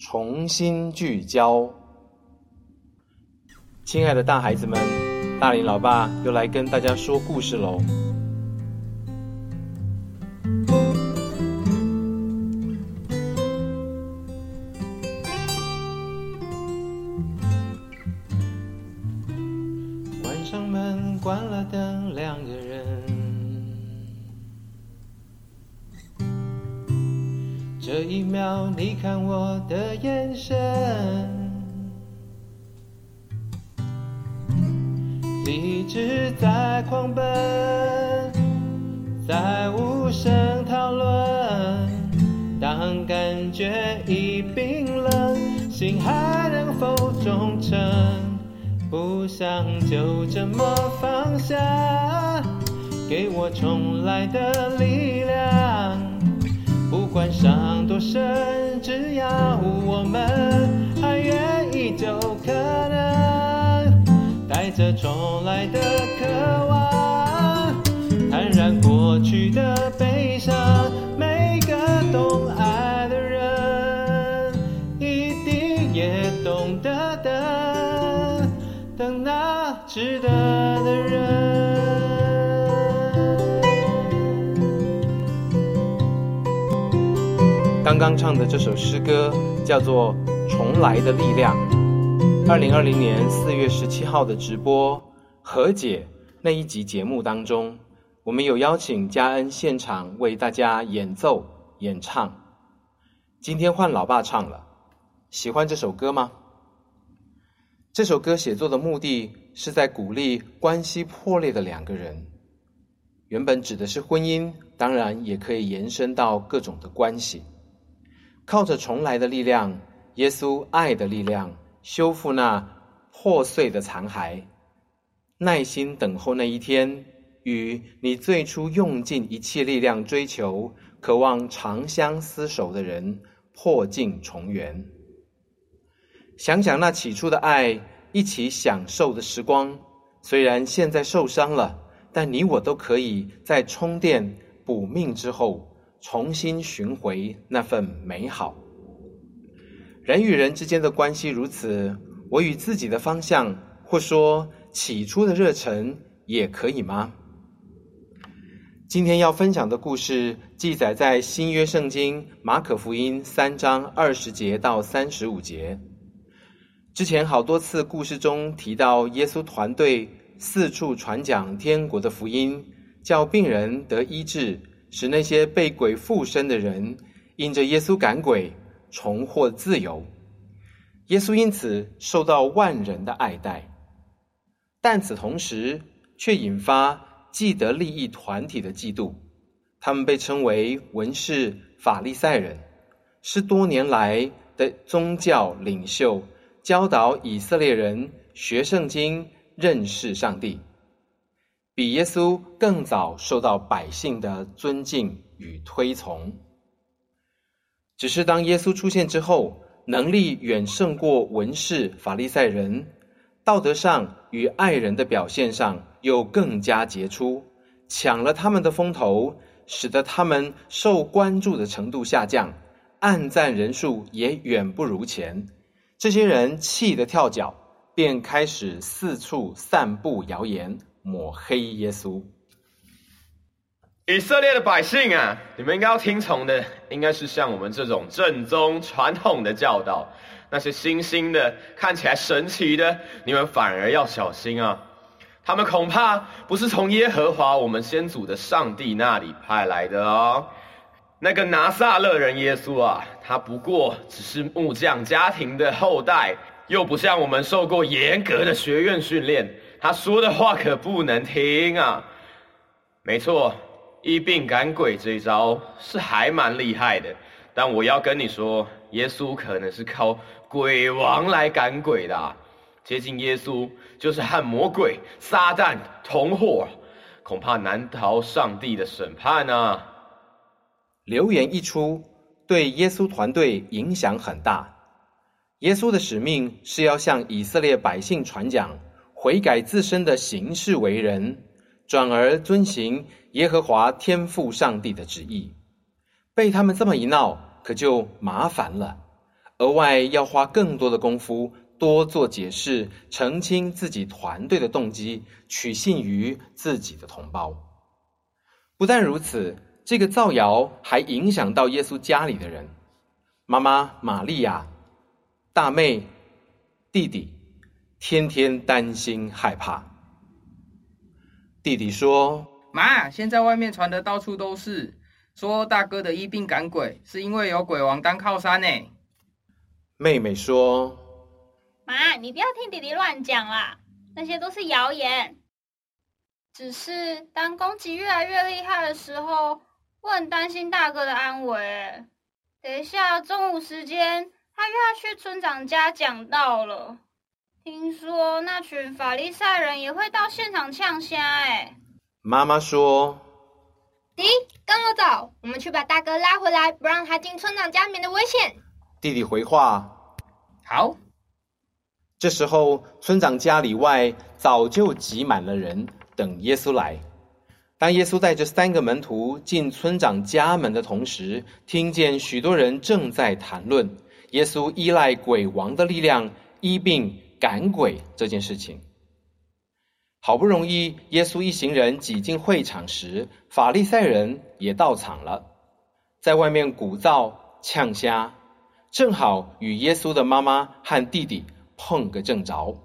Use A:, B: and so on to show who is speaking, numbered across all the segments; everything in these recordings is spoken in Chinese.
A: 重新聚焦。亲爱的大孩子们，大林老爸又来跟大家说故事喽。这一秒，你看我的眼神，理智在狂奔，在无声讨论。当感觉已冰冷，心还能否忠诚？不想就这么放下，给我重来的力量。不管伤多深，只要我们还愿意，就可能带着重来的渴望，坦然过去的悲伤。每个懂爱的人，一定也懂得等，等那值得的人。刚唱的这首诗歌叫做《重来的力量》。二零二零年四月十七号的直播和解那一集节目当中，我们有邀请嘉恩现场为大家演奏演唱。今天换老爸唱了，喜欢这首歌吗？这首歌写作的目的是在鼓励关系破裂的两个人，原本指的是婚姻，当然也可以延伸到各种的关系。靠着重来的力量，耶稣爱的力量，修复那破碎的残骸，耐心等候那一天，与你最初用尽一切力量追求、渴望长相厮守的人破镜重圆。想想那起初的爱，一起享受的时光，虽然现在受伤了，但你我都可以在充电补命之后。重新寻回那份美好。人与人之间的关系如此，我与自己的方向，或说起初的热忱，也可以吗？今天要分享的故事记载在新约圣经马可福音三章二十节到三十五节。之前好多次故事中提到，耶稣团队四处传讲天国的福音，叫病人得医治。使那些被鬼附身的人因着耶稣赶鬼重获自由，耶稣因此受到万人的爱戴。但此同时，却引发既得利益团体的嫉妒。他们被称为文士、法利赛人，是多年来的宗教领袖，教导以色列人学圣经、认识上帝。比耶稣更早受到百姓的尊敬与推崇。只是当耶稣出现之后，能力远胜过文士、法利赛人，道德上与爱人的表现上又更加杰出，抢了他们的风头，使得他们受关注的程度下降，暗赞人数也远不如前。这些人气得跳脚，便开始四处散布谣言。抹黑耶稣，
B: 以色列的百姓啊，你们应该要听从的，应该是像我们这种正宗传统的教导。那些新兴的、看起来神奇的，你们反而要小心啊！他们恐怕不是从耶和华我们先祖的上帝那里派来的哦。那个拿撒勒人耶稣啊，他不过只是木匠家庭的后代，又不像我们受过严格的学院训练。他说的话可不能听啊！没错，一病赶鬼这一招是还蛮厉害的。但我要跟你说，耶稣可能是靠鬼王来赶鬼的。接近耶稣就是和魔鬼撒旦同伙，恐怕难逃上帝的审判啊！
A: 流言一出，对耶稣团队影响很大。耶稣的使命是要向以色列百姓传讲。悔改自身的行事为人，转而遵行耶和华天父上帝的旨意，被他们这么一闹，可就麻烦了。额外要花更多的功夫，多做解释，澄清自己团队的动机，取信于自己的同胞。不但如此，这个造谣还影响到耶稣家里的人，妈妈玛利亚、大妹、弟弟，天天担心害怕。弟弟说：“
C: 妈，现在外面传的到处都是，说大哥的医病赶鬼，是因为有鬼王当靠山呢。”
A: 妹妹说：“
D: 妈，你不要听弟弟乱讲啦，那些都是谣言。只是当攻击越来越厉害的时候，我很担心大哥的安危。等一下中午时间，他又要去村长家讲道了。听说那群法利赛人也会到现场呛虾。哎，
A: 妈妈说：‘
E: 迪，跟我走，我们去把大哥拉回来，不让他进村长家，免得危险。’
A: 弟弟回话。”
C: 好，
A: 这时候村长家里外早就挤满了人，等耶稣来。当耶稣带着三个门徒进村长家门的同时，听见许多人正在谈论耶稣依赖鬼王的力量医病赶鬼这件事情。好不容易，耶稣一行人挤进会场时，法利赛人也到场了，在外面鼓噪呛虾。正好与耶稣的妈妈和弟弟碰个正着。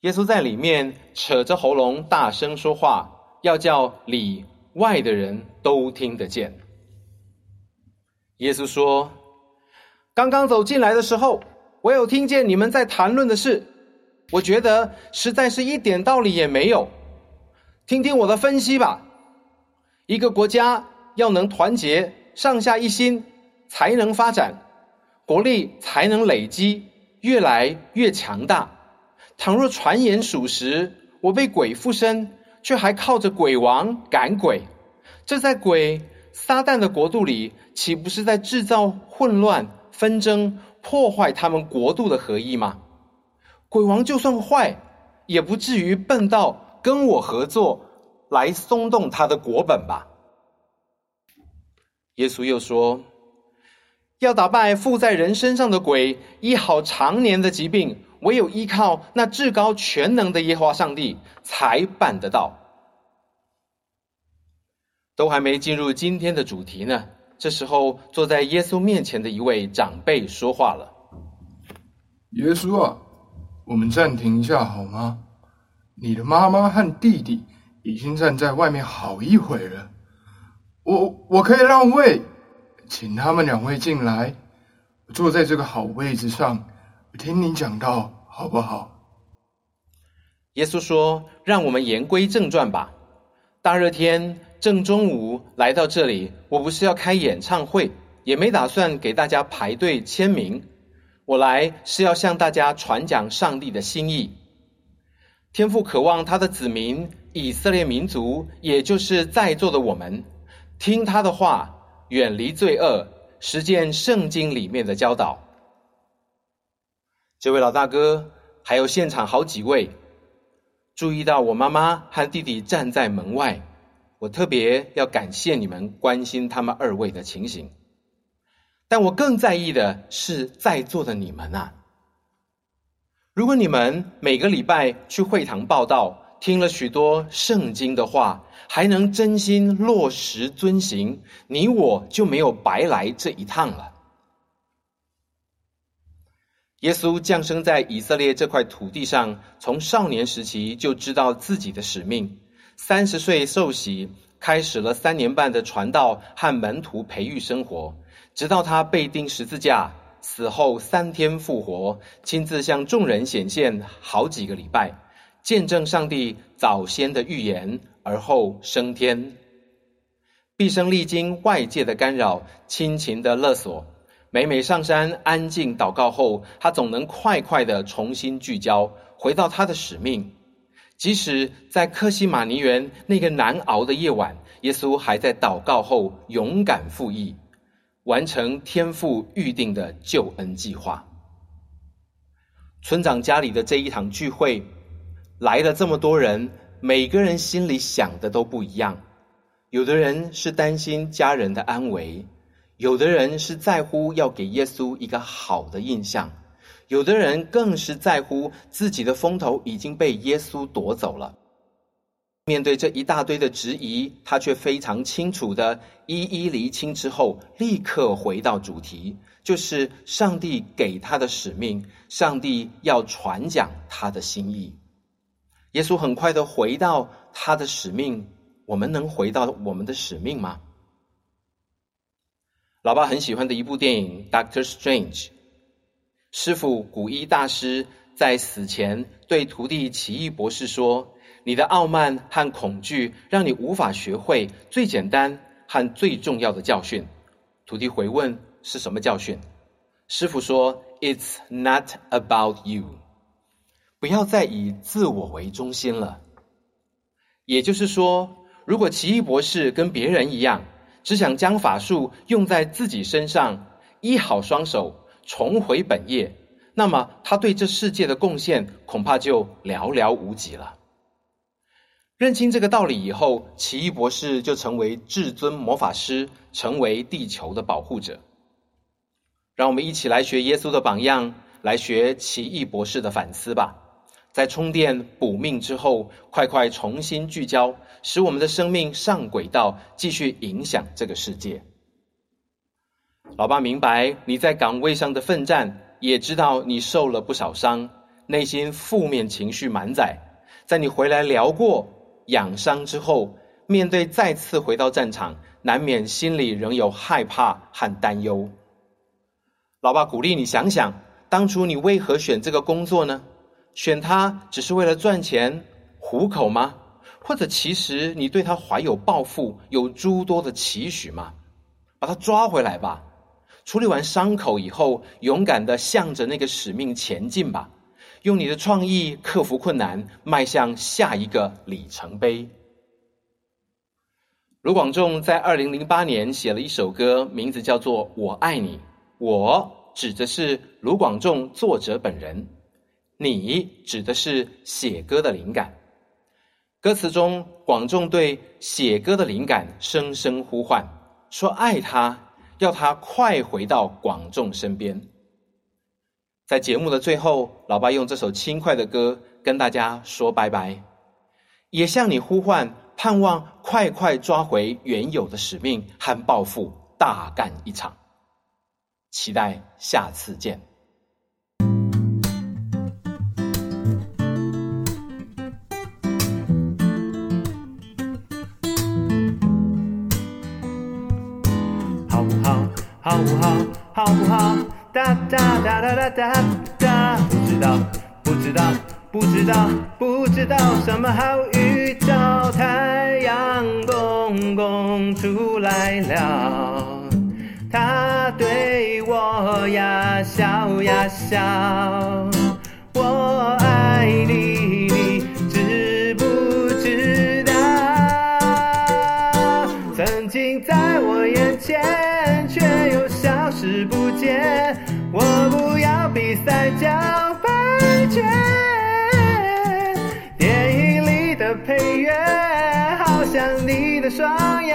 A: 耶稣在里面扯着喉咙大声说话，要叫里外的人都听得见。耶稣说：“刚刚走进来的时候，我有听见你们在谈论的事，我觉得实在是一点道理也没有。听听我的分析吧。一个国家要能团结，上下一心。”才能发展，国力才能累积，越来越强大。倘若传言属实，我被鬼附身，却还靠着鬼王赶鬼，这在鬼撒旦的国度里，岂不是在制造混乱、纷争，破坏他们国度的合一吗？鬼王就算坏，也不至于笨到跟我合作来松动他的国本吧？耶稣又说。要打败附在人身上的鬼，医好常年的疾病，唯有依靠那至高全能的耶和华上帝才办得到。都还没进入今天的主题呢，这时候坐在耶稣面前的一位长辈说话了：“
F: 耶稣啊，我们暂停一下好吗？你的妈妈和弟弟已经站在外面好一会了，我我可以让位。”请他们两位进来，坐在这个好位置上，听你讲道，好不好？
A: 耶稣说：“让我们言归正传吧。大热天正中午来到这里，我不是要开演唱会，也没打算给大家排队签名。我来是要向大家传讲上帝的心意。天父渴望他的子民以色列民族，也就是在座的我们，听他的话。”远离罪恶，实践圣经里面的教导。这位老大哥，还有现场好几位，注意到我妈妈和弟弟站在门外，我特别要感谢你们关心他们二位的情形。但我更在意的是在座的你们啊！如果你们每个礼拜去会堂报道。听了许多圣经的话，还能真心落实遵行，你我就没有白来这一趟了。耶稣降生在以色列这块土地上，从少年时期就知道自己的使命，三十岁受洗，开始了三年半的传道和门徒培育生活，直到他被钉十字架，死后三天复活，亲自向众人显现好几个礼拜。见证上帝早先的预言，而后升天。毕生历经外界的干扰、亲情的勒索，每每上山安静祷告后，他总能快快的重新聚焦，回到他的使命。即使在克西马尼园那个难熬的夜晚，耶稣还在祷告后勇敢赴义，完成天父预定的救恩计划。村长家里的这一场聚会。来了这么多人，每个人心里想的都不一样。有的人是担心家人的安危，有的人是在乎要给耶稣一个好的印象，有的人更是在乎自己的风头已经被耶稣夺走了。面对这一大堆的质疑，他却非常清楚的一一厘清之后，立刻回到主题，就是上帝给他的使命，上帝要传讲他的心意。耶稣很快的回到他的使命，我们能回到我们的使命吗？老爸很喜欢的一部电影《Doctor Strange》，师傅古一大师在死前对徒弟奇异博士说。你的傲慢和恐惧让你无法学会最简单和最重要的教训。徒弟回问：“是什么教训？”师傅说：“It's not about you。不要再以自我为中心了。也就是说，如果奇异博士跟别人一样，只想将法术用在自己身上，医好双手，重回本业，那么他对这世界的贡献恐怕就寥寥无几了。”认清这个道理以后，奇异博士就成为至尊魔法师，成为地球的保护者。让我们一起来学耶稣的榜样，来学奇异博士的反思吧。在充电补命之后，快快重新聚焦，使我们的生命上轨道，继续影响这个世界。老爸明白你在岗位上的奋战，也知道你受了不少伤，内心负面情绪满载。在你回来聊过。养伤之后，面对再次回到战场，难免心里仍有害怕和担忧。老爸鼓励你想想，当初你为何选这个工作呢？选它只是为了赚钱糊口吗？或者其实你对他怀有抱负，有诸多的期许吗？把他抓回来吧，处理完伤口以后，勇敢的向着那个使命前进吧。用你的创意克服困难，迈向下一个里程碑。卢广仲在二零零八年写了一首歌，名字叫做《我爱你》。我指的是卢广仲作者本人，你指的是写歌的灵感。歌词中，广仲对写歌的灵感声声呼唤，说爱他，要他快回到广众身边。在节目的最后，老爸用这首轻快的歌跟大家说拜拜，也向你呼唤，盼望快快抓回原有的使命和抱负，大干一场。期待下次见。
G: 好不好？好不好？好不好？哒哒哒哒哒哒哒，不知道，不知道，不知道，不知道什么好预兆。太阳公公出来了，他对我呀笑呀笑。我像你